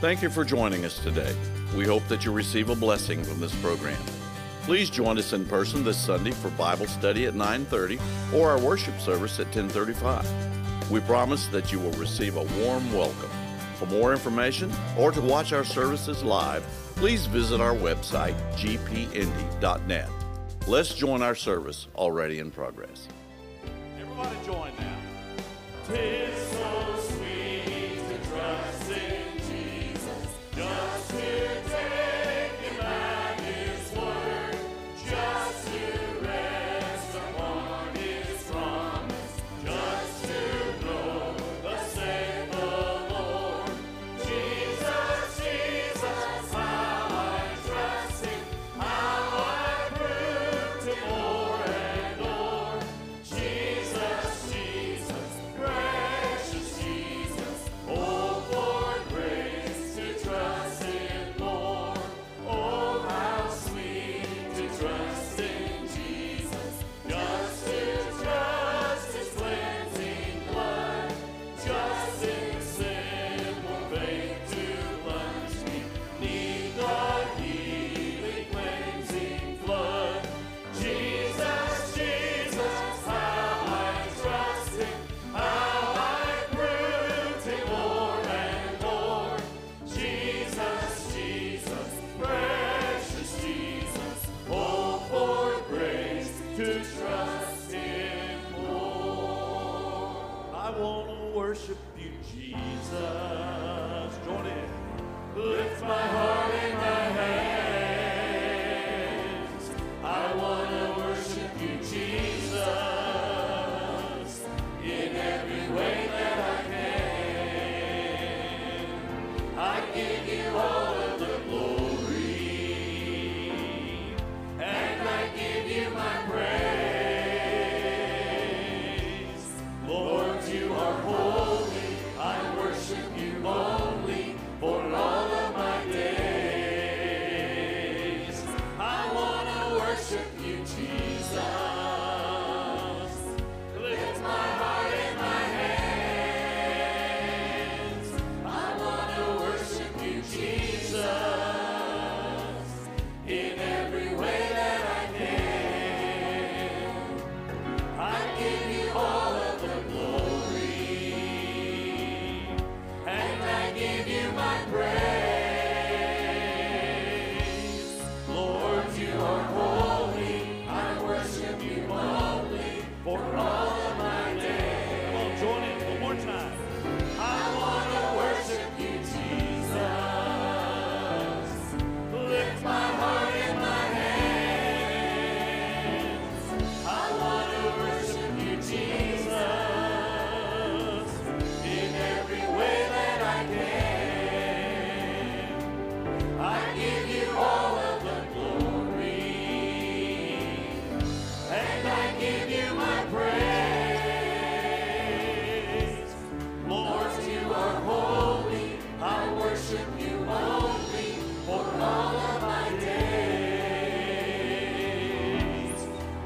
Thank you for joining us today. We hope that you receive a blessing from this program. Please join us in person this Sunday for Bible study at 9:30 or our worship service at 10:35. We promise that you will receive a warm welcome. For more information or to watch our services live, please visit our website gpindy.net. Let's join our service already in progress. Everybody join now. Tis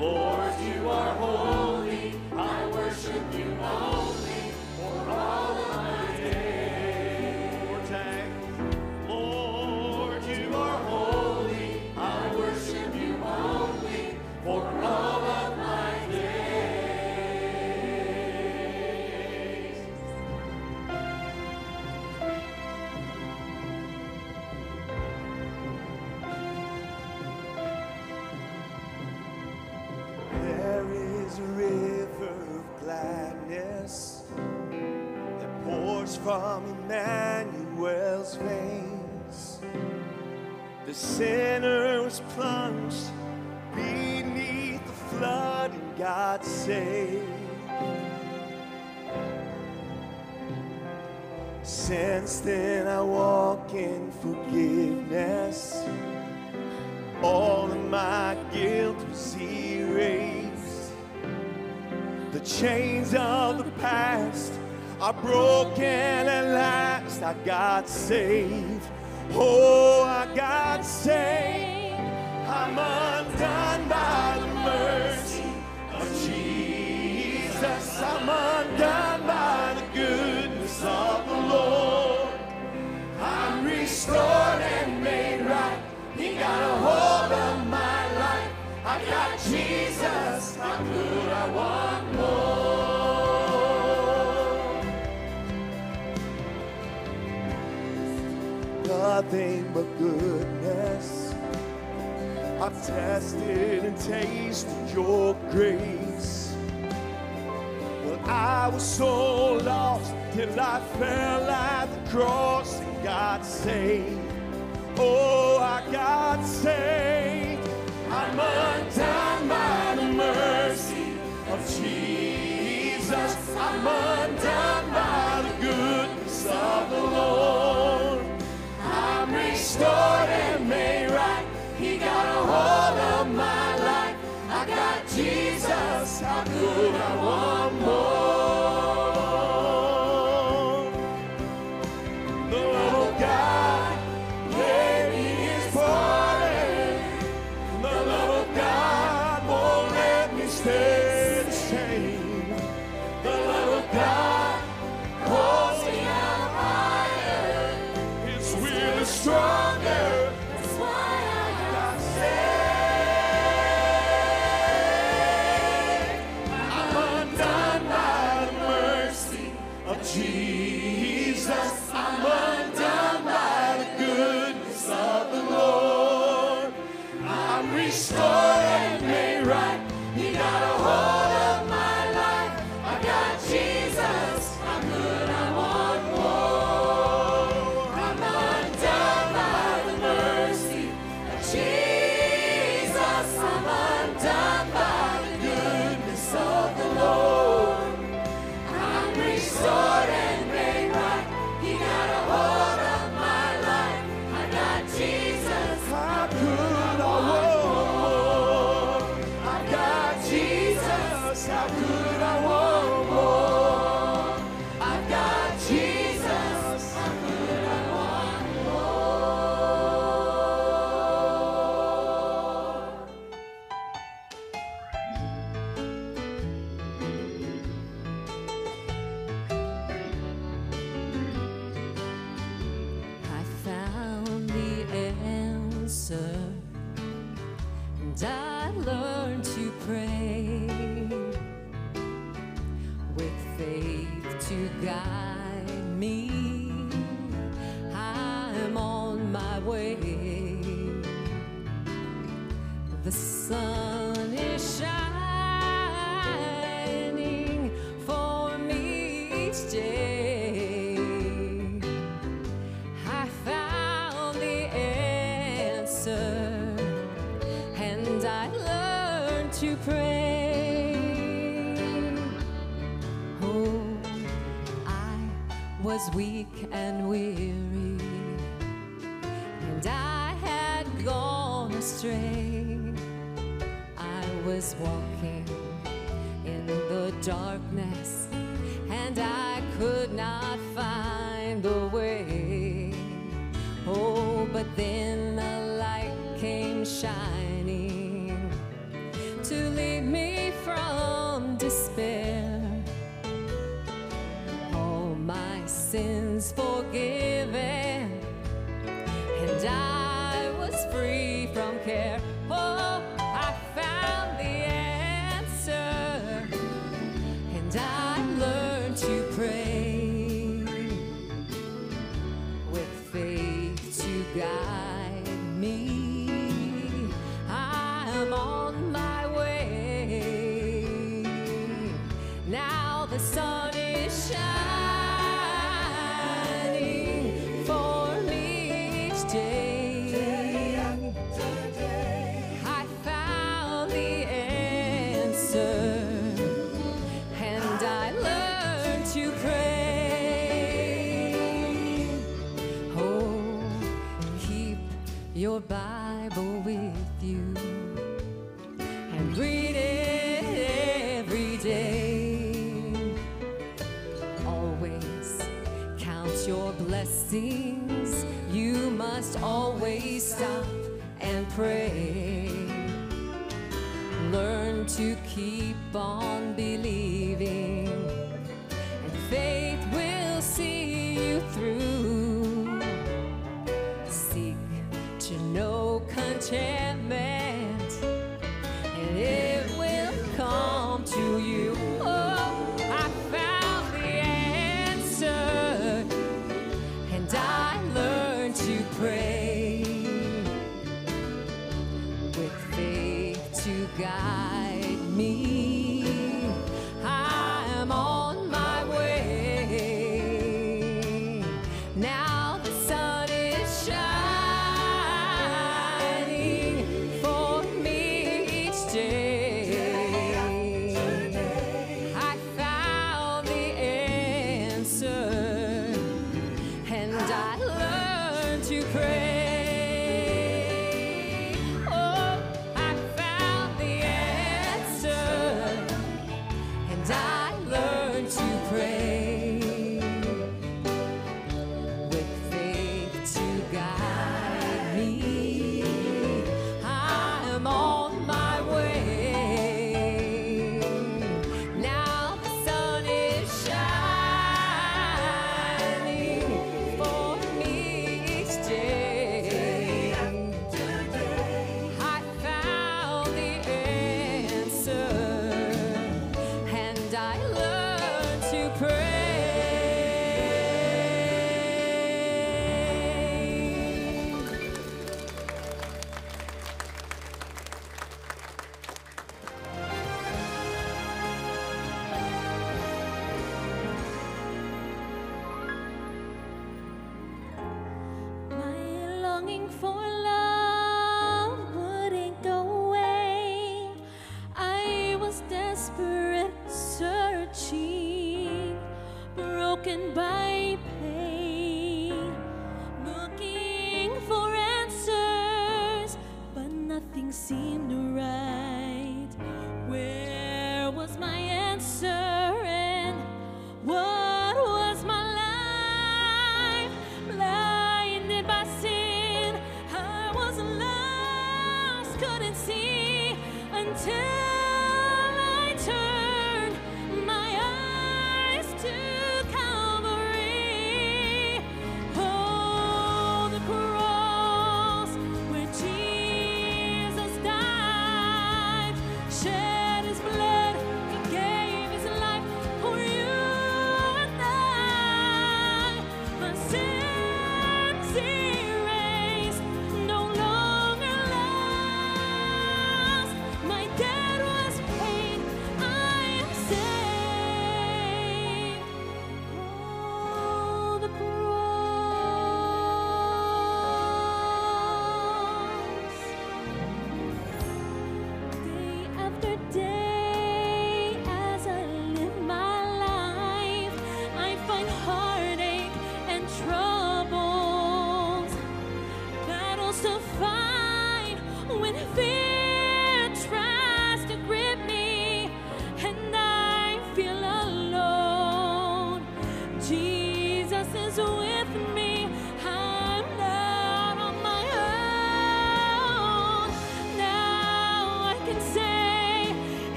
from Since then I walk in forgiveness. All of my guilt was erased. The chains of the past are broken at last. I got saved. Oh, I got saved. I'm undone by undone by the goodness of the Lord. I'm restored and made right. He got a hold of my life. I got Jesus. How could I want more? Nothing but goodness. I've tested and tasted your grace. I was so lost till I fell at the cross and got saved. Oh, I got saved. I'm undone by the mercy of Jesus. I'm undone by the goodness of the Lord. I'm restored and made right. He got a hold of my life. I got Jesus. How could I want? we me. I am on my way. Now the sun is shining.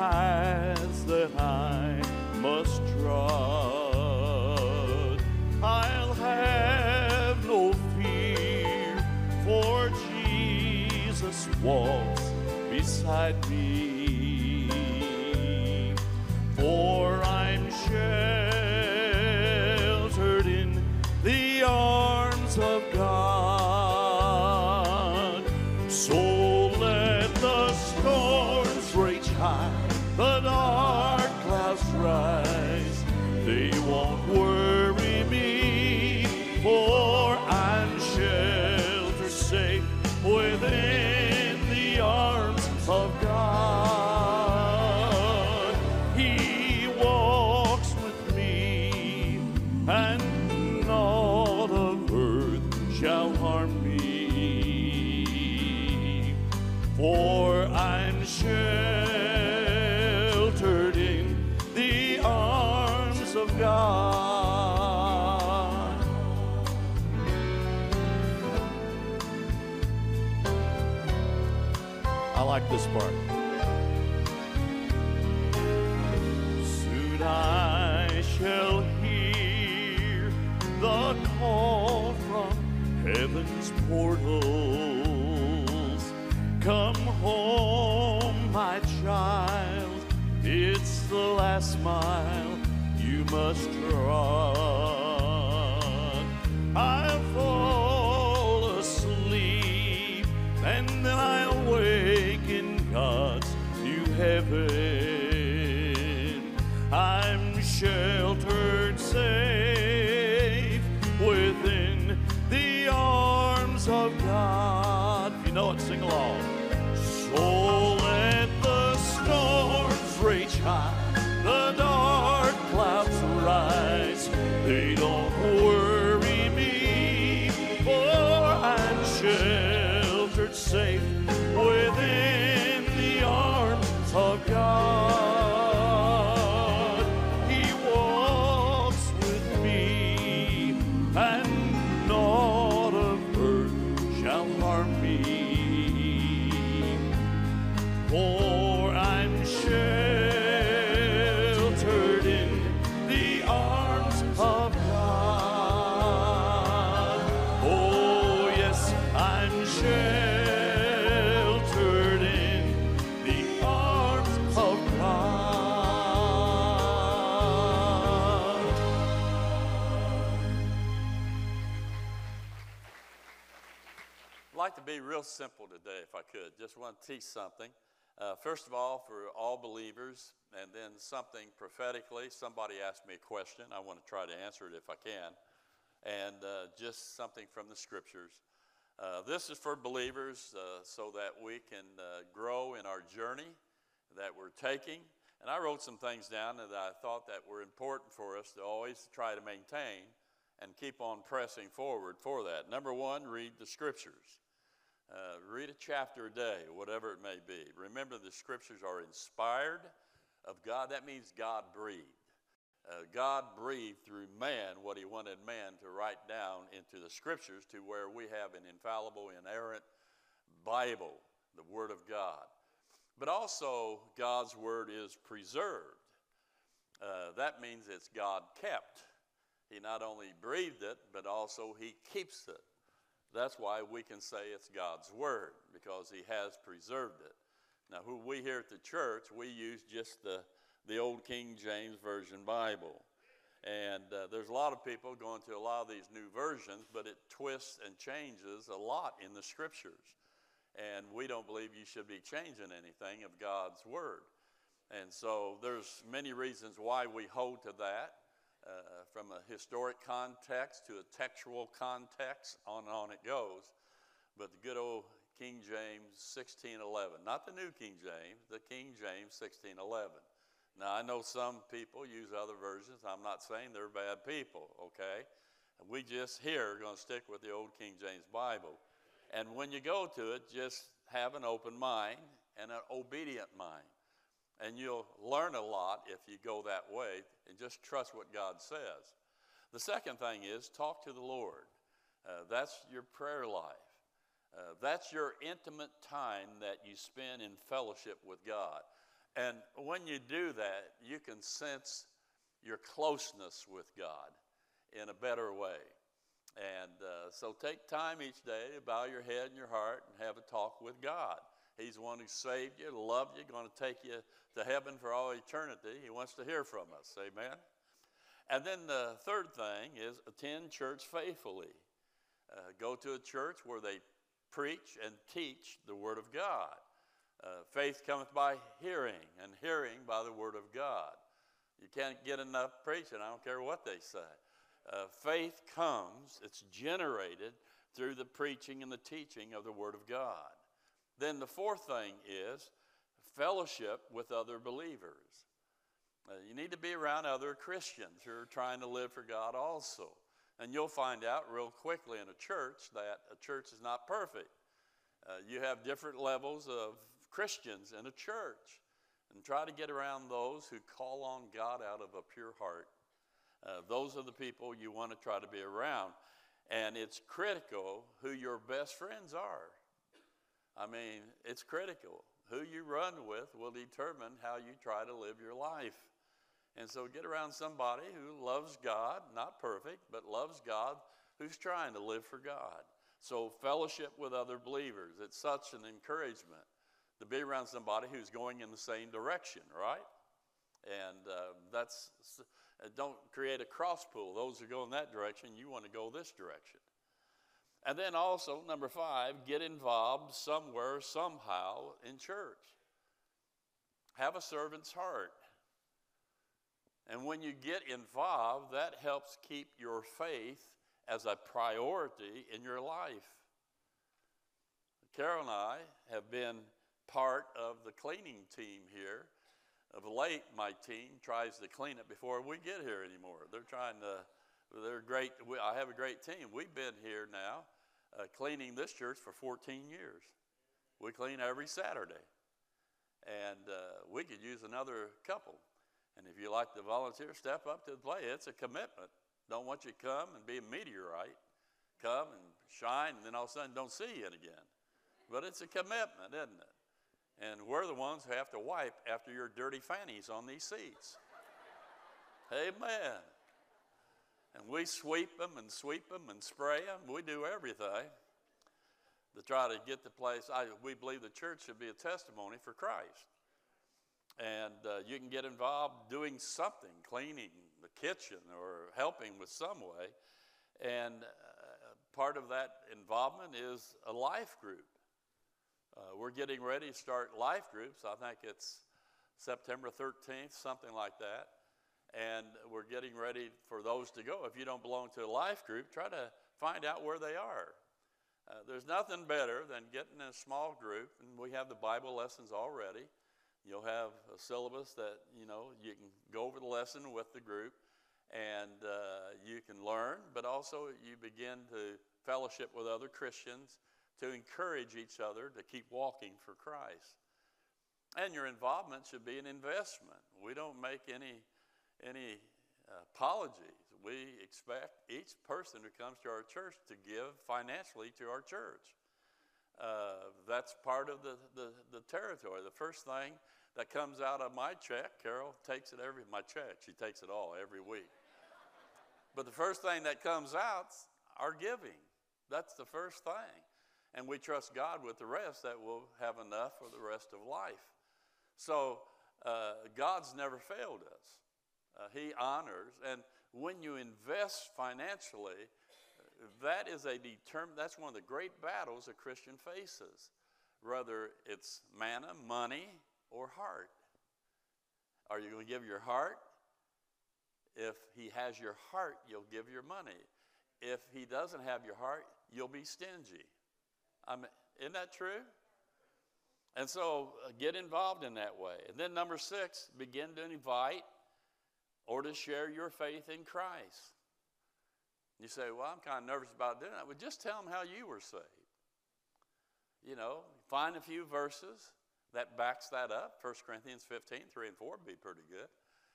paths that I must trod. I'll have no fear, for Jesus walks beside me. I'm sheltered safe. Just want to teach something. Uh, first of all, for all believers, and then something prophetically. Somebody asked me a question. I want to try to answer it if I can. And uh, just something from the scriptures. Uh, this is for believers uh, so that we can uh, grow in our journey that we're taking. And I wrote some things down that I thought that were important for us to always try to maintain and keep on pressing forward for that. Number one, read the scriptures. Uh, read a chapter a day, whatever it may be. Remember, the scriptures are inspired of God. That means God breathed. Uh, God breathed through man what he wanted man to write down into the scriptures to where we have an infallible, inerrant Bible, the Word of God. But also, God's Word is preserved. Uh, that means it's God kept. He not only breathed it, but also He keeps it. That's why we can say it's God's Word, because He has preserved it. Now, who we here at the church, we use just the, the old King James Version Bible. And uh, there's a lot of people going to a lot of these new versions, but it twists and changes a lot in the scriptures. And we don't believe you should be changing anything of God's Word. And so there's many reasons why we hold to that uh, from a historic context to a textual context, on and on it goes. But the good old King James 1611, not the New King James, the King James 1611. Now, I know some people use other versions. I'm not saying they're bad people, okay? We just here are going to stick with the old King James Bible. And when you go to it, just have an open mind and an obedient mind. And you'll learn a lot if you go that way and just trust what God says. The second thing is talk to the Lord. Uh, that's your prayer life. Uh, that's your intimate time that you spend in fellowship with God. And when you do that, you can sense your closeness with God in a better way. And uh, so take time each day to bow your head and your heart and have a talk with God. He's the one who saved you, loved you, going to take you to heaven for all eternity. He wants to hear from us. Amen. And then the third thing is attend church faithfully. Uh, go to a church where they preach and teach the Word of God. Uh, faith cometh by hearing, and hearing by the Word of God. You can't get enough preaching, I don't care what they say. Uh, faith comes, it's generated through the preaching and the teaching of the Word of God. Then the fourth thing is fellowship with other believers. Uh, you need to be around other Christians who are trying to live for God also. And you'll find out real quickly in a church that a church is not perfect. Uh, you have different levels of Christians in a church. And try to get around those who call on God out of a pure heart. Uh, those are the people you want to try to be around. And it's critical who your best friends are. I mean, it's critical. Who you run with will determine how you try to live your life. And so get around somebody who loves God, not perfect, but loves God, who's trying to live for God. So fellowship with other believers, it's such an encouragement to be around somebody who's going in the same direction, right? And uh, that's, don't create a cross pool. Those who go in that direction, you want to go this direction. And then also, number five, get involved somewhere, somehow in church. Have a servant's heart. And when you get involved, that helps keep your faith as a priority in your life. Carol and I have been part of the cleaning team here. Of late, my team tries to clean it before we get here anymore. They're trying to, they're great. I have a great team. We've been here now uh, cleaning this church for 14 years. We clean every Saturday. And uh, we could use another couple. And if you like to volunteer, step up to the plate. It's a commitment. Don't want you to come and be a meteorite. Come and shine, and then all of a sudden don't see you again. But it's a commitment, isn't it? And we're the ones who have to wipe after your dirty fannies on these seats. Amen. And we sweep them and sweep them and spray them. We do everything. to try to get the place. I, we believe the church should be a testimony for Christ. And uh, you can get involved doing something, cleaning the kitchen or helping with some way. And uh, part of that involvement is a life group. Uh, we're getting ready to start life groups. I think it's September 13th, something like that. And we're getting ready for those to go. If you don't belong to a life group, try to find out where they are. Uh, there's nothing better than getting in a small group, and we have the Bible lessons already. You'll have a syllabus that you know you can go over the lesson with the group, and uh, you can learn, but also you begin to fellowship with other Christians to encourage each other to keep walking for Christ. And your involvement should be an investment. We don't make any any uh, apologies. We expect each person who comes to our church to give financially to our church. Uh, that's part of the, the, the, territory. The first thing that comes out of my check, Carol takes it every, my check, she takes it all every week. but the first thing that comes out, our giving. That's the first thing. And we trust God with the rest that we'll have enough for the rest of life. So uh, God's never failed us. Uh, he honors. And when you invest financially, that is a determined, that's one of the great battles a Christian faces, whether it's manna, money, or heart. Are you going to give your heart? If he has your heart, you'll give your money. If he doesn't have your heart, you'll be stingy. I mean, isn't that true? And so uh, get involved in that way. And then, number six, begin to invite or to share your faith in Christ. You say, Well, I'm kind of nervous about doing that. Well, just tell them how you were saved. You know, find a few verses that backs that up. 1 Corinthians 15, 3 and 4 would be pretty good.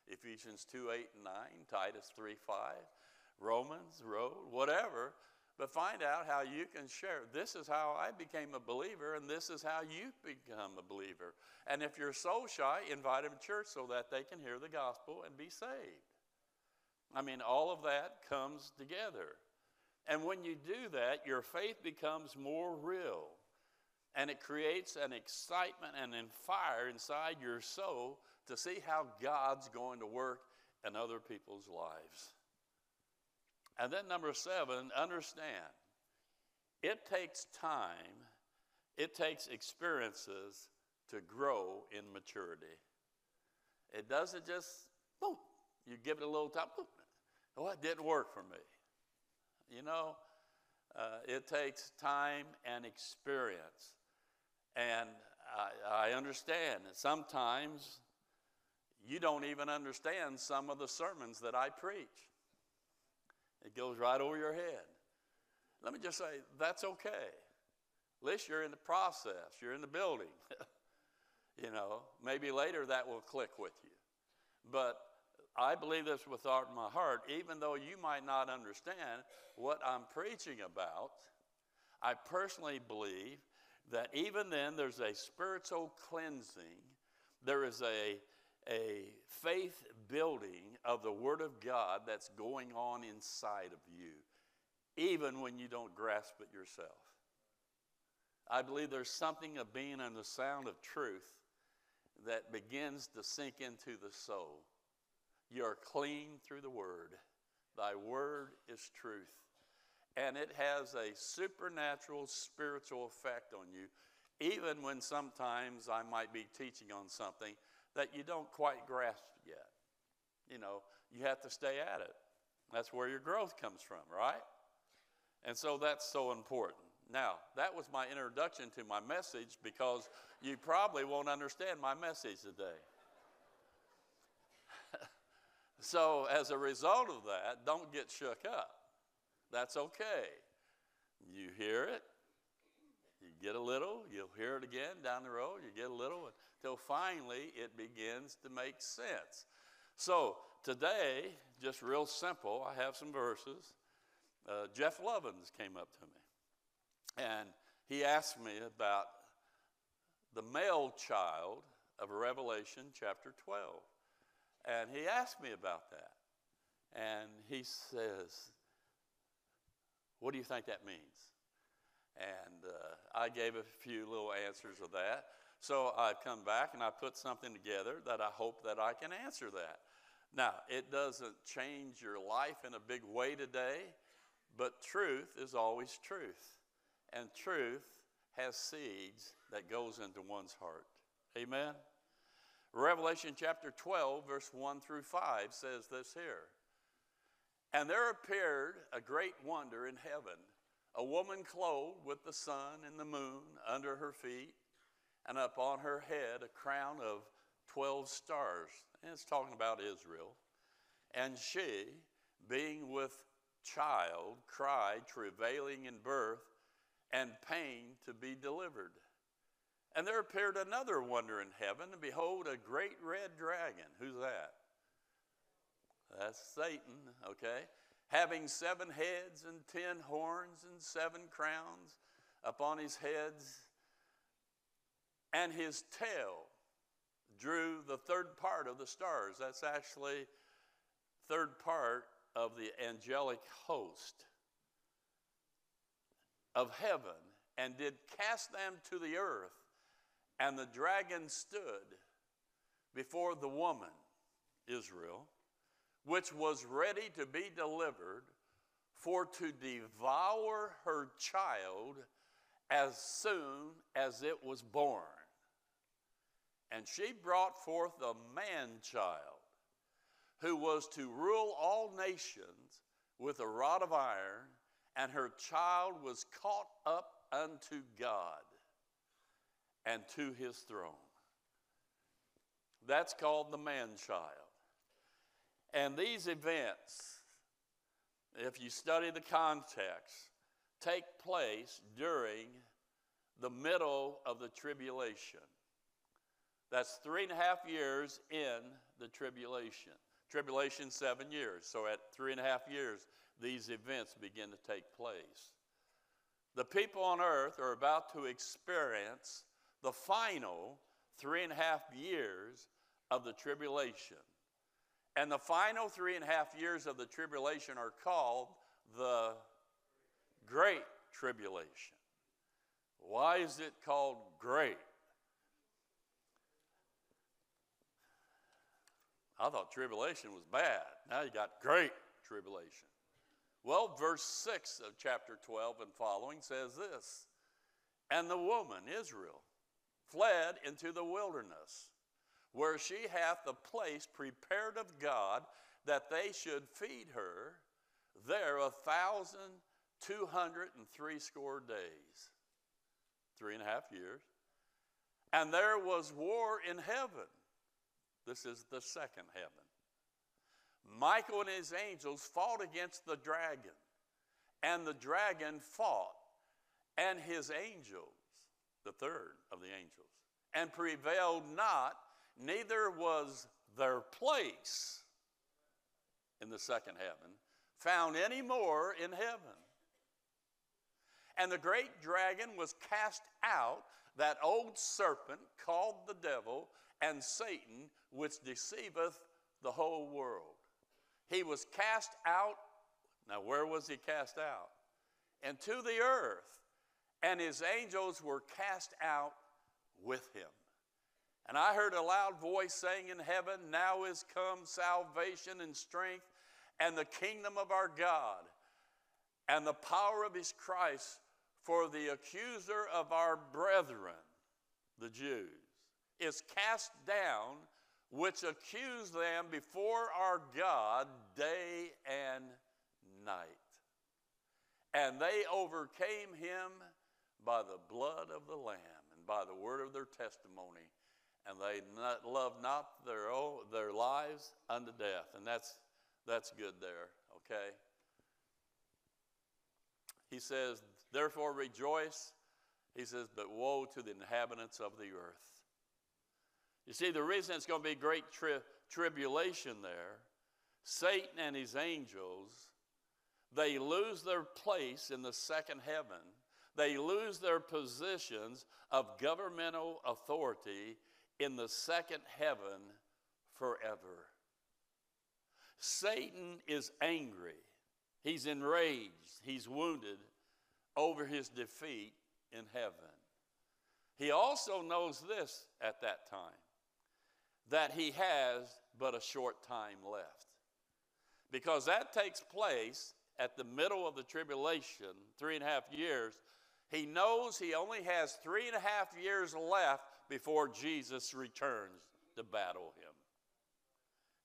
Ephesians 2, 8 and 9, Titus 3, 5, Romans, Road, whatever. But find out how you can share. This is how I became a believer, and this is how you become a believer. And if you're soul shy, invite them to church so that they can hear the gospel and be saved. I mean, all of that comes together. And when you do that, your faith becomes more real. And it creates an excitement and a fire inside your soul to see how God's going to work in other people's lives. And then, number seven, understand it takes time, it takes experiences to grow in maturity. It doesn't just, boom, you give it a little time, boom. Oh, it didn't work for me. You know, uh, it takes time and experience. And I, I understand that sometimes you don't even understand some of the sermons that I preach. Goes right over your head. Let me just say, that's okay. At least you're in the process, you're in the building. you know, maybe later that will click with you. But I believe this with all my heart, even though you might not understand what I'm preaching about, I personally believe that even then there's a spiritual cleansing, there is a, a faith building of the Word of God that's going on inside of you, even when you don't grasp it yourself. I believe there's something of being in the sound of truth that begins to sink into the soul. You're clean through the Word. Thy Word is truth. And it has a supernatural spiritual effect on you, even when sometimes I might be teaching on something that you don't quite grasp yet. You know, you have to stay at it. That's where your growth comes from, right? And so that's so important. Now, that was my introduction to my message because you probably won't understand my message today. so, as a result of that, don't get shook up. That's okay. You hear it, you get a little, you'll hear it again down the road, you get a little, until finally it begins to make sense. So, today, just real simple, I have some verses. Uh, Jeff Lovins came up to me and he asked me about the male child of Revelation chapter 12. And he asked me about that. And he says, What do you think that means? And uh, I gave a few little answers of that. So I've come back and I put something together that I hope that I can answer that. Now, it doesn't change your life in a big way today, but truth is always truth. And truth has seeds that goes into one's heart. Amen. Revelation chapter 12 verse 1 through 5 says this here. And there appeared a great wonder in heaven, a woman clothed with the sun and the moon under her feet, and upon her head a crown of 12 stars. And it's talking about Israel. And she, being with child, cried, travailing in birth and pain to be delivered. And there appeared another wonder in heaven, and behold, a great red dragon. Who's that? That's Satan, okay? Having seven heads and ten horns and seven crowns upon his heads, and his tail drew the third part of the stars. That's actually third part of the angelic host of heaven and did cast them to the earth. And the dragon stood before the woman, Israel, which was ready to be delivered for to devour her child as soon as it was born. And she brought forth a man child who was to rule all nations with a rod of iron, and her child was caught up unto God and to his throne. That's called the man child. And these events, if you study the context, take place during the middle of the tribulation. That's three and a half years in the tribulation. Tribulation, seven years. So at three and a half years, these events begin to take place. The people on earth are about to experience the final three and a half years of the tribulation. And the final three and a half years of the tribulation are called the Great Tribulation. Why is it called great? I thought tribulation was bad. Now you got great tribulation. Well, verse 6 of chapter 12 and following says this And the woman, Israel, fled into the wilderness, where she hath a place prepared of God that they should feed her there a thousand two hundred and three score days, three and a half years. And there was war in heaven. This is the second heaven. Michael and his angels fought against the dragon, and the dragon fought, and his angels, the third of the angels, and prevailed not, neither was their place in the second heaven found any more in heaven. And the great dragon was cast out, that old serpent called the devil and Satan, which deceiveth the whole world. He was cast out. Now, where was he cast out? Into the earth. And his angels were cast out with him. And I heard a loud voice saying in heaven, Now is come salvation and strength and the kingdom of our God and the power of his Christ, for the accuser of our brethren, the Jews, is cast down, which accuse them before our God day and night. And they overcame him by the blood of the Lamb and by the word of their testimony. And they not, loved not their, their lives unto death. And that's, that's good there, okay? He says, Therefore rejoice. He says, But woe to the inhabitants of the earth. You see, the reason it's going to be great tri- tribulation there, Satan and his angels, they lose their place in the second heaven. They lose their positions of governmental authority in the second heaven forever. Satan is angry. He's enraged. He's wounded over his defeat in heaven. He also knows this at that time that he has but a short time left. Because that takes place at the middle of the tribulation, three and a half years. He knows he only has three and a half years left before Jesus returns to battle him.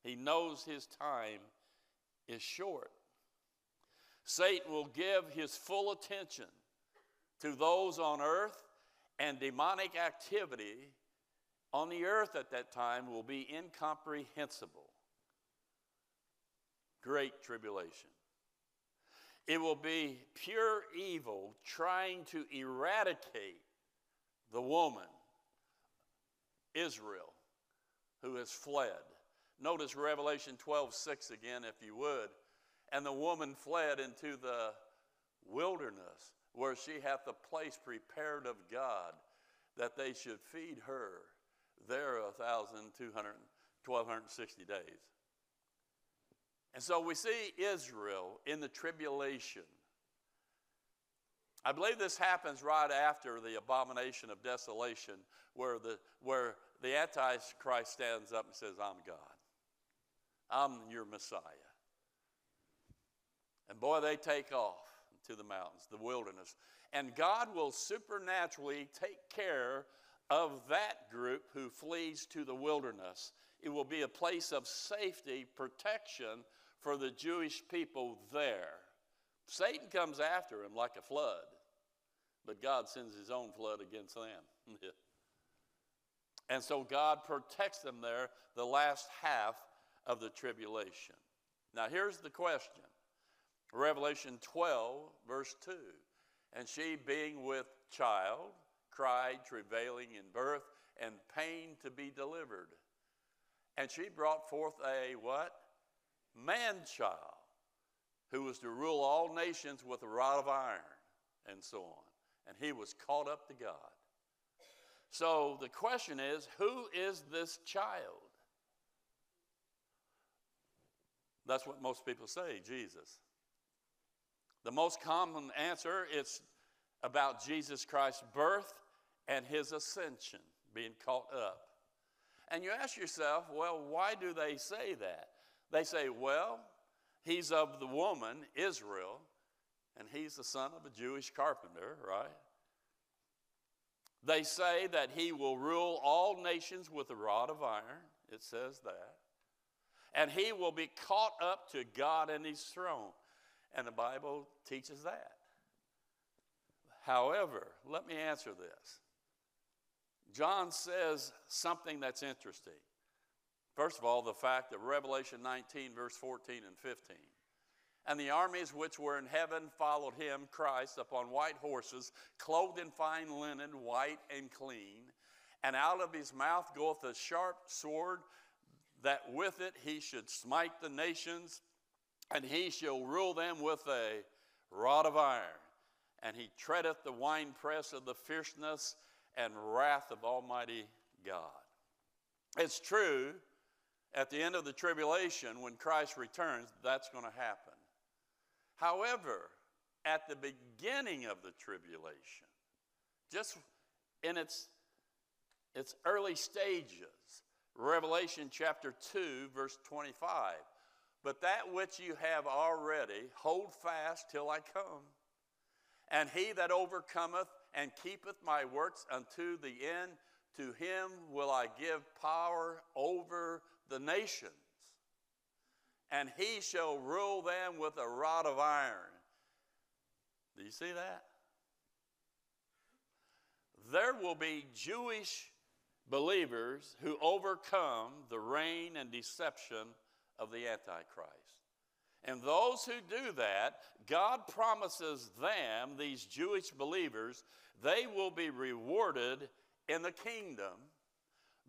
He knows his time is short. Satan will give his full attention to those on earth, and demonic activity on the earth at that time will be incomprehensible. Great tribulation. It will be pure evil trying to eradicate the woman, Israel, who has fled. Notice Revelation 12 6 again, if you would. And the woman fled into the wilderness, where she hath a place prepared of God, that they should feed her there a thousand two hundred, twelve hundred sixty days. And so we see Israel in the tribulation. I believe this happens right after the abomination of desolation, where the, where the Antichrist stands up and says, I'm God. I'm your Messiah. And boy, they take off to the mountains, the wilderness. And God will supernaturally take care of that group who flees to the wilderness. It will be a place of safety, protection for the Jewish people there. Satan comes after him like a flood, but God sends his own flood against them. and so God protects them there the last half of the tribulation. Now, here's the question Revelation 12, verse 2. And she, being with child, cried, travailing in birth, and pain to be delivered. And she brought forth a what? Man child, who was to rule all nations with a rod of iron, and so on. And he was caught up to God. So the question is who is this child? That's what most people say, Jesus. The most common answer is about Jesus Christ's birth and his ascension, being caught up. And you ask yourself, well, why do they say that? They say, well, he's of the woman, Israel, and he's the son of a Jewish carpenter, right? They say that he will rule all nations with a rod of iron. It says that and he will be caught up to God and his throne. And the Bible teaches that. However, let me answer this. John says something that's interesting. First of all, the fact that Revelation 19, verse 14 and 15. And the armies which were in heaven followed him, Christ, upon white horses, clothed in fine linen, white and clean. And out of his mouth goeth a sharp sword that with it he should smite the nations, and he shall rule them with a rod of iron. And he treadeth the winepress of the fierceness and wrath of Almighty God. It's true, at the end of the tribulation, when Christ returns, that's going to happen. However, at the beginning of the tribulation, just in its, its early stages, Revelation chapter 2, verse 25. But that which you have already, hold fast till I come. And he that overcometh and keepeth my works unto the end, to him will I give power over the nations. And he shall rule them with a rod of iron. Do you see that? There will be Jewish believers who overcome the reign and deception of the Antichrist. And those who do that, God promises them, these Jewish believers, they will be rewarded in the kingdom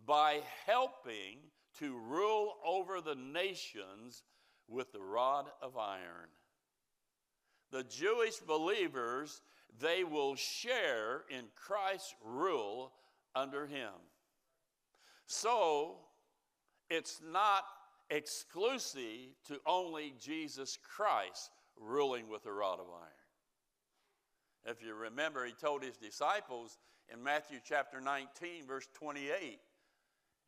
by helping to rule over the nations with the rod of iron. The Jewish believers, they will share in Christ's rule under him. So it's not exclusive to only Jesus Christ ruling with a rod of iron. If you remember, he told his disciples in Matthew chapter 19, verse 28,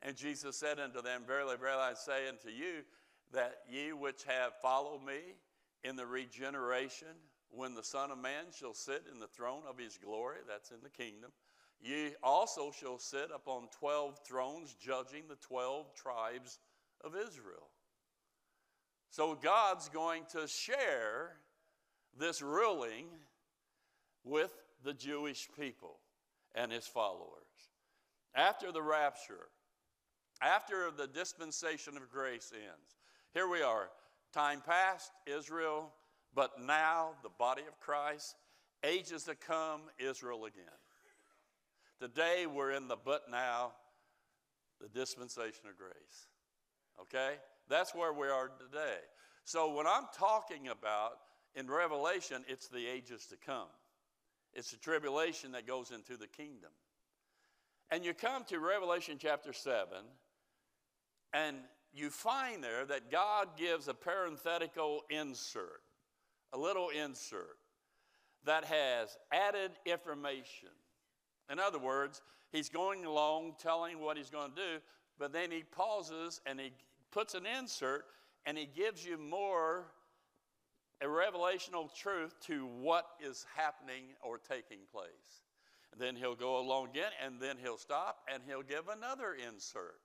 and Jesus said unto them, Verily, verily, I say unto you, that ye which have followed me in the regeneration, when the Son of Man shall sit in the throne of his glory, that's in the kingdom, ye also shall sit upon 12 thrones, judging the 12 tribes of Israel. So God's going to share this ruling with the Jewish people and his followers. After the rapture, after the dispensation of grace ends, here we are. Time past, Israel, but now the body of Christ. Ages to come, Israel again. Today we're in the but now, the dispensation of grace. Okay? That's where we are today. So when I'm talking about in Revelation, it's the ages to come. It's the tribulation that goes into the kingdom. And you come to Revelation chapter 7, and you find there that God gives a parenthetical insert, a little insert that has added information. In other words, he's going along telling what he's going to do, but then he pauses and he puts an insert and he gives you more a revelational truth to what is happening or taking place. And then he'll go along again, and then he'll stop, and he'll give another insert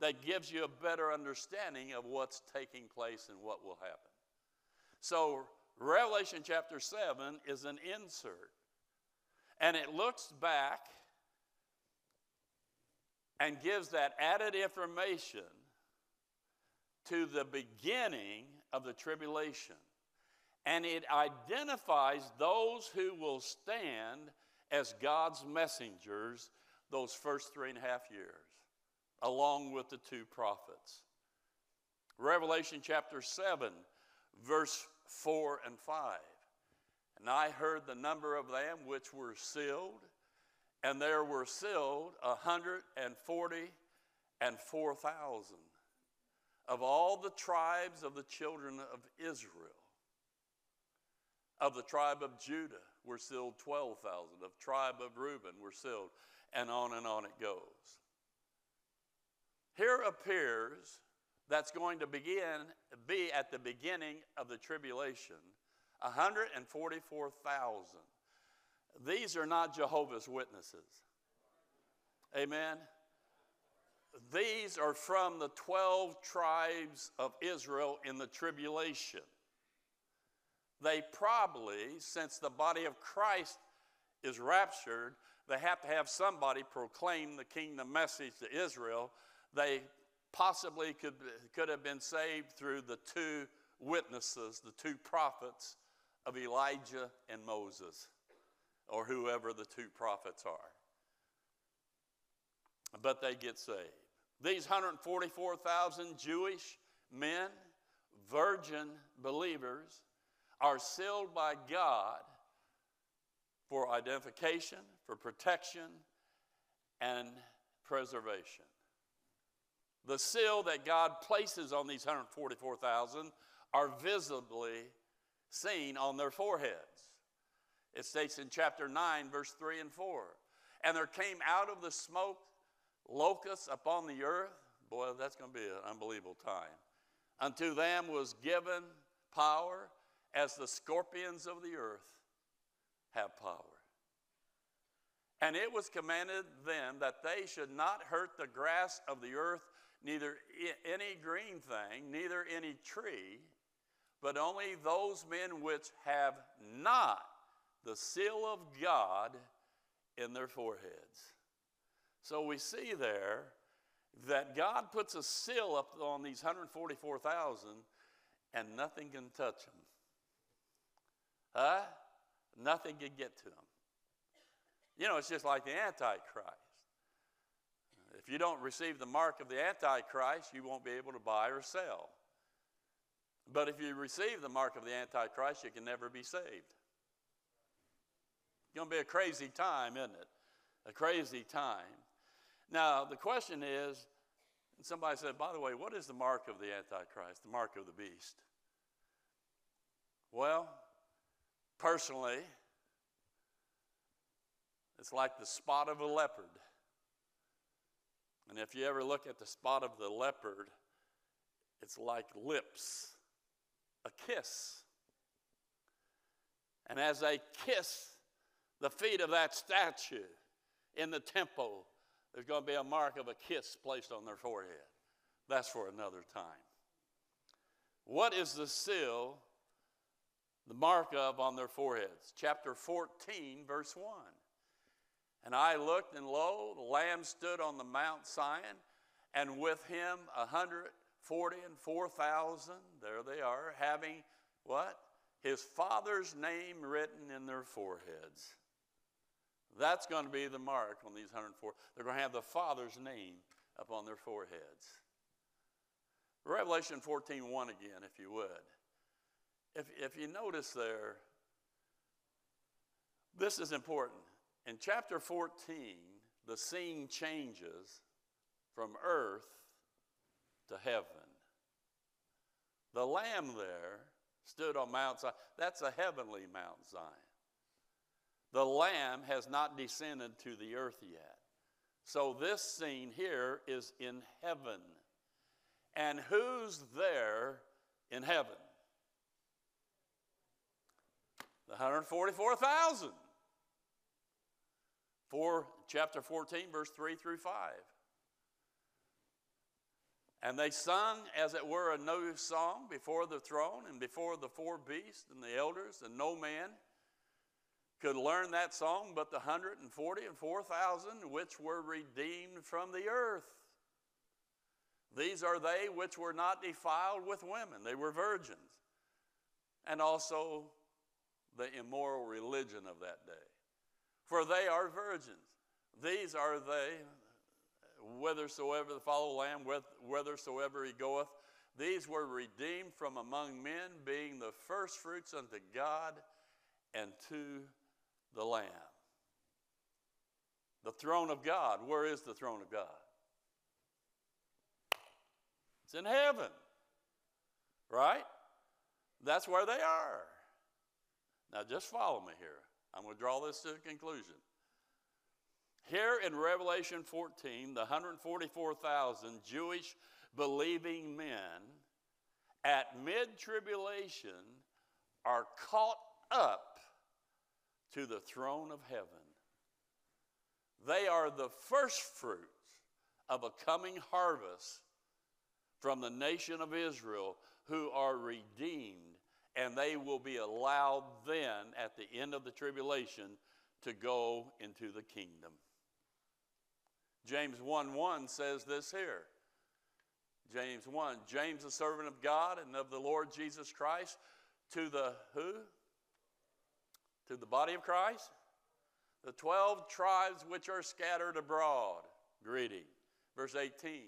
that gives you a better understanding of what's taking place and what will happen. So, Revelation chapter 7 is an insert, and it looks back and gives that added information to the beginning of the tribulation and it identifies those who will stand as God's messengers those first three and a half years, along with the two prophets. Revelation chapter 7, verse 4 and 5. And I heard the number of them which were sealed, and there were sealed a hundred and forty and four thousand of all the tribes of the children of Israel. Of the tribe of Judah were sealed 12,000. Of tribe of Reuben were sealed, and on and on it goes. Here appears that's going to begin be at the beginning of the tribulation 144,000. These are not Jehovah's Witnesses. Amen. These are from the 12 tribes of Israel in the tribulation they probably, since the body of Christ is raptured, they have to have somebody proclaim the kingdom message to Israel. They possibly could, could have been saved through the two witnesses, the two prophets of Elijah and Moses, or whoever the two prophets are. But they get saved. These 144,000 Jewish men, virgin believers, are sealed by God for identification, for protection, and preservation. The seal that God places on these 144,000 are visibly seen on their foreheads. It states in chapter 9, verse 3 and 4. And there came out of the smoke locusts upon the earth. Boy, that's going to be an unbelievable time. Unto them was given power as the scorpions of the earth have power. And it was commanded them that they should not hurt the grass of the earth, neither any green thing, neither any tree, but only those men which have not the seal of God in their foreheads. So we see there that God puts a seal up on these 144,000 and nothing can touch them. Huh? Nothing can get to them. You know, it's just like the Antichrist. If you don't receive the mark of the Antichrist, you won't be able to buy or sell. But if you receive the mark of the Antichrist, you can never be saved. Going to be a crazy time, isn't it? A crazy time. Now, the question is somebody said, by the way, what is the mark of the Antichrist, the mark of the beast? Well, Personally, It's like the spot of a leopard. And if you ever look at the spot of the leopard, it's like lips, a kiss. And as they kiss the feet of that statue in the temple, there's going to be a mark of a kiss placed on their forehead. That's for another time. What is the seal, the mark of on their foreheads? Chapter 14, verse 1. And I looked, and lo, the Lamb stood on the Mount Zion, and with him a hundred forty and four thousand, there they are, having what? His Father's name written in their foreheads. That's going to be the mark on these 104. They're going to have the Father's name upon their foreheads. Revelation 14 1 again, if you would. If, if you notice there, this is important. In chapter 14, the scene changes from earth to heaven. The Lamb there stood on Mount Zion. That's a heavenly Mount Zion. The Lamb has not descended to the earth yet. So this scene here is in heaven. And who's there in heaven? The 144,000. For chapter 14, verse 3 through 5. And they sung, as it were, a new song before the throne and before the four beasts and the elders, and no man could learn that song but the 140 and 4,000 which were redeemed from the earth. These are they which were not defiled with women, they were virgins, and also the immoral religion of that day. For they are virgins. These are they, whithersoever the follow lamb, whithersoever he goeth. These were redeemed from among men, being the firstfruits unto God and to the Lamb. The throne of God. Where is the throne of God? It's in heaven. Right? That's where they are. Now just follow me here. I'm going to draw this to a conclusion. Here in Revelation 14, the 144,000 Jewish believing men at mid tribulation are caught up to the throne of heaven. They are the first fruits of a coming harvest from the nation of Israel who are redeemed, and they will be allowed then at the end of the tribulation to go into the kingdom. James 1 1 says this here. James 1 James, the servant of God and of the Lord Jesus Christ, to the who? To the body of Christ? The 12 tribes which are scattered abroad. Greeting. Verse 18.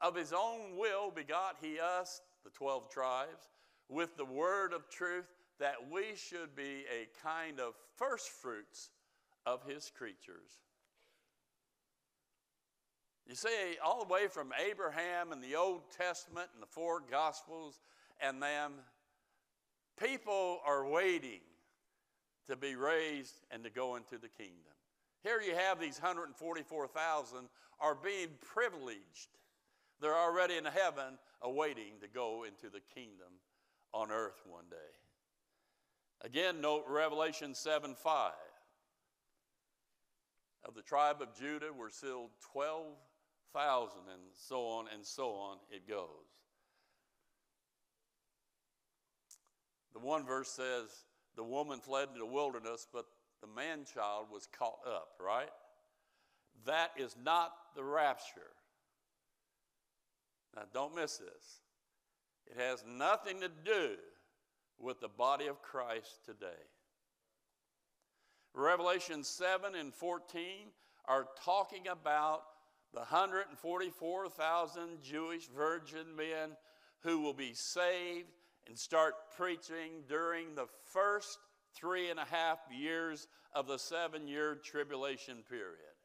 Of his own will begot he us, the 12 tribes, with the word of truth, that we should be a kind of first fruits of his creatures. You see, all the way from Abraham and the Old Testament and the four Gospels and them, people are waiting to be raised and to go into the kingdom. Here you have these 144,000 are being privileged. They're already in heaven awaiting to go into the kingdom on earth one day. Again, note Revelation 7 5. Of the tribe of Judah were sealed 12 thousand, and so on and so on it goes. The one verse says, The woman fled into the wilderness, but the man child was caught up, right? That is not the rapture. Now, don't miss this. It has nothing to do with the body of Christ today. Revelation 7 and 14 are talking about the 144,000 Jewish virgin men who will be saved and start preaching during the first three and a half years of the seven year tribulation period.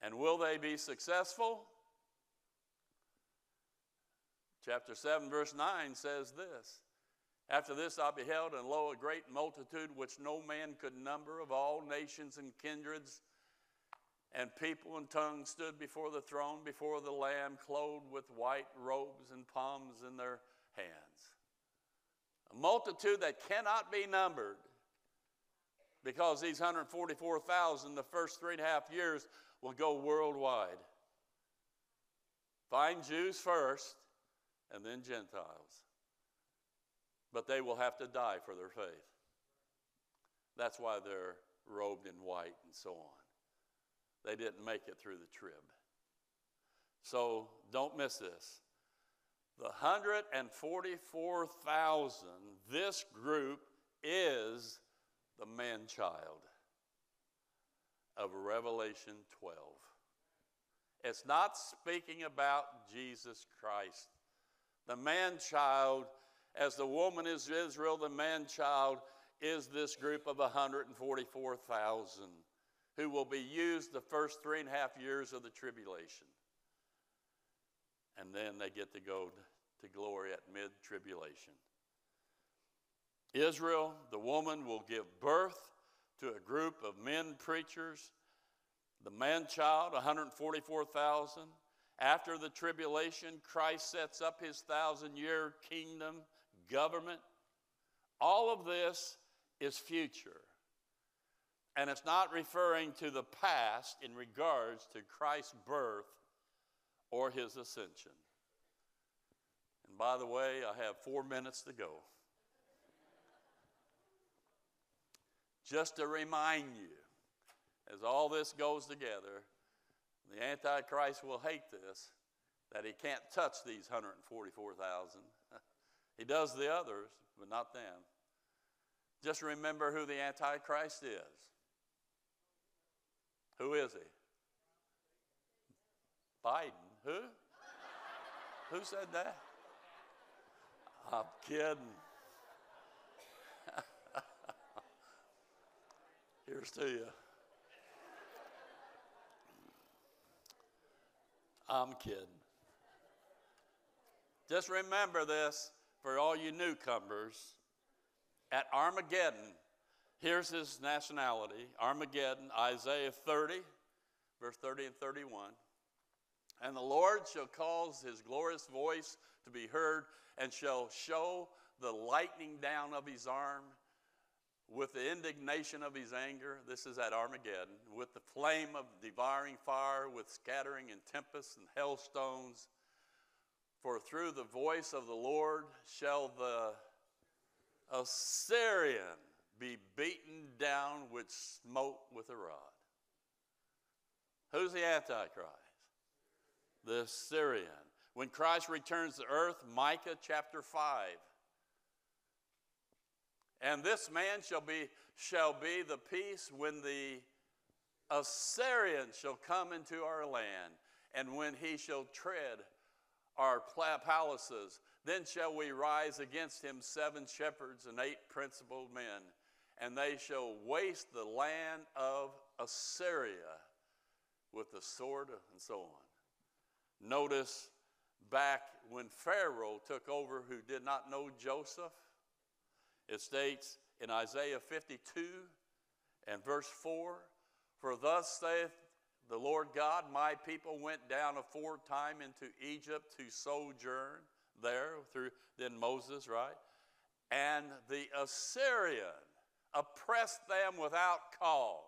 And will they be successful? Chapter 7, verse 9 says this After this I beheld, and lo, a great multitude which no man could number of all nations and kindreds and people and tongues stood before the throne, before the Lamb, clothed with white robes and palms in their hands. Multitude that cannot be numbered because these 144,000, the first three and a half years, will go worldwide. Find Jews first and then Gentiles. But they will have to die for their faith. That's why they're robed in white and so on. They didn't make it through the trib. So don't miss this. The 144,000, this group is the man child of Revelation 12. It's not speaking about Jesus Christ. The man child, as the woman is Israel, the man child is this group of 144,000 who will be used the first three and a half years of the tribulation. And then they get to go to glory at mid tribulation. Israel, the woman, will give birth to a group of men preachers. The man child, 144,000. After the tribulation, Christ sets up his thousand year kingdom government. All of this is future. And it's not referring to the past in regards to Christ's birth or his ascension. And by the way, I have four minutes to go. Just to remind you, as all this goes together, the Antichrist will hate this, that he can't touch these 144,000. he does the others, but not them. Just remember who the Antichrist is. Who is he? Biden. Who? Who said that? I'm kidding. Here's to you. I'm kidding. Just remember this for all you newcomers. At Armageddon, Here's his nationality Armageddon, Isaiah 30, verse 30 and 31. And the Lord shall cause his glorious voice to be heard, and shall show the lightning down of his arm with the indignation of his anger. This is at Armageddon, with the flame of devouring fire, with scattering and tempests and hailstones. For through the voice of the Lord shall the Assyrian be beaten down with smoke with a rod. Who's the Antichrist? The Assyrian. When Christ returns to earth, Micah chapter 5. And this man shall be, shall be the peace when the Assyrian shall come into our land, and when he shall tread our palaces. Then shall we rise against him seven shepherds and eight principal men and they shall waste the land of Assyria with the sword and so on. Notice back when Pharaoh took over, who did not know Joseph, it states in Isaiah 52 and verse 4 For thus saith the Lord God, my people went down aforetime into Egypt to sojourn there through then Moses, right? And the Assyrian oppressed them without cause.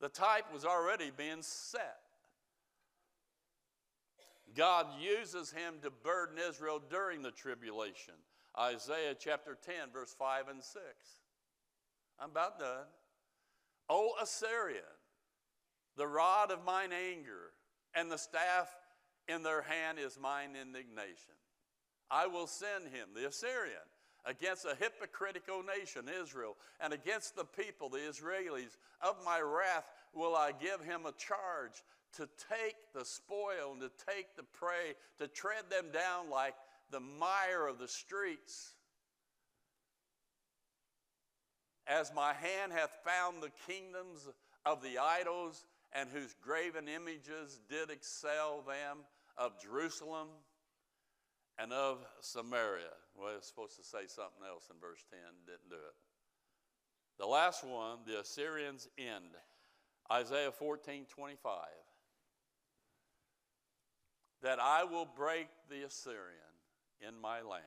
The type was already being set. God uses him to burden Israel during the tribulation. Isaiah chapter 10, verse 5 and 6. I'm about done. O Assyrian, the rod of mine anger, and the staff in their hand is mine indignation. I will send him, the Assyrian, against a hypocritical nation, Israel, and against the people, the Israelis. Of my wrath will I give him a charge to take the spoil and to take the prey, to tread them down like the mire of the streets. As my hand hath found the kingdoms of the idols, and whose graven images did excel them of Jerusalem and of Samaria. Well, it's supposed to say something else in verse 10, didn't do it. The last one, the Assyrians end. Isaiah 14 25. That I will break the Assyrian in my land,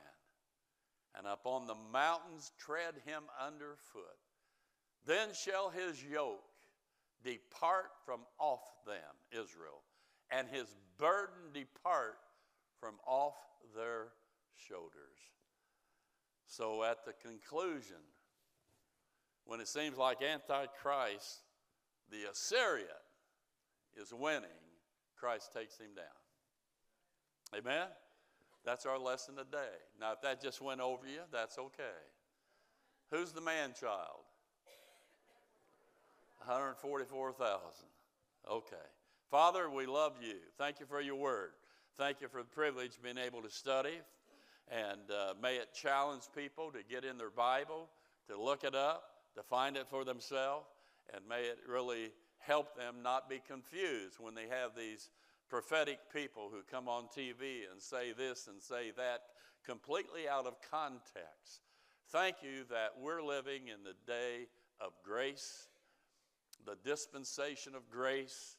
and upon the mountains tread him underfoot. Then shall his yoke depart from off them, Israel, and his burden depart from off their shoulders. So at the conclusion, when it seems like Antichrist, the Assyrian, is winning, Christ takes him down. Amen? That's our lesson today. Now, if that just went over you, that's okay. Who's the man child? 144,000. Okay. Father, we love you. Thank you for your word. Thank you for the privilege of being able to study. And uh, may it challenge people to get in their Bible, to look it up, to find it for themselves. And may it really help them not be confused when they have these prophetic people who come on TV and say this and say that completely out of context. Thank you that we're living in the day of grace, the dispensation of grace,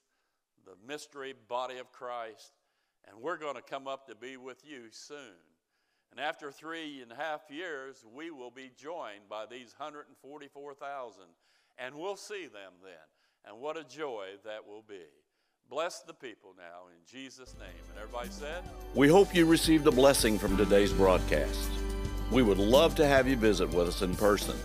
the mystery body of Christ, and we're going to come up to be with you soon. And after three and a half years, we will be joined by these 144,000, and we'll see them then. And what a joy that will be. Bless the people now in Jesus' name. And everybody said, We hope you received a blessing from today's broadcast. We would love to have you visit with us in person.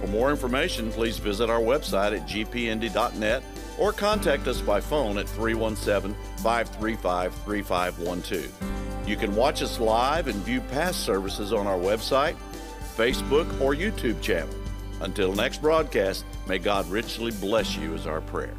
For more information, please visit our website at gpindy.net or contact us by phone at 317 535 3512. You can watch us live and view past services on our website, Facebook, or YouTube channel. Until next broadcast, may God richly bless you, is our prayer.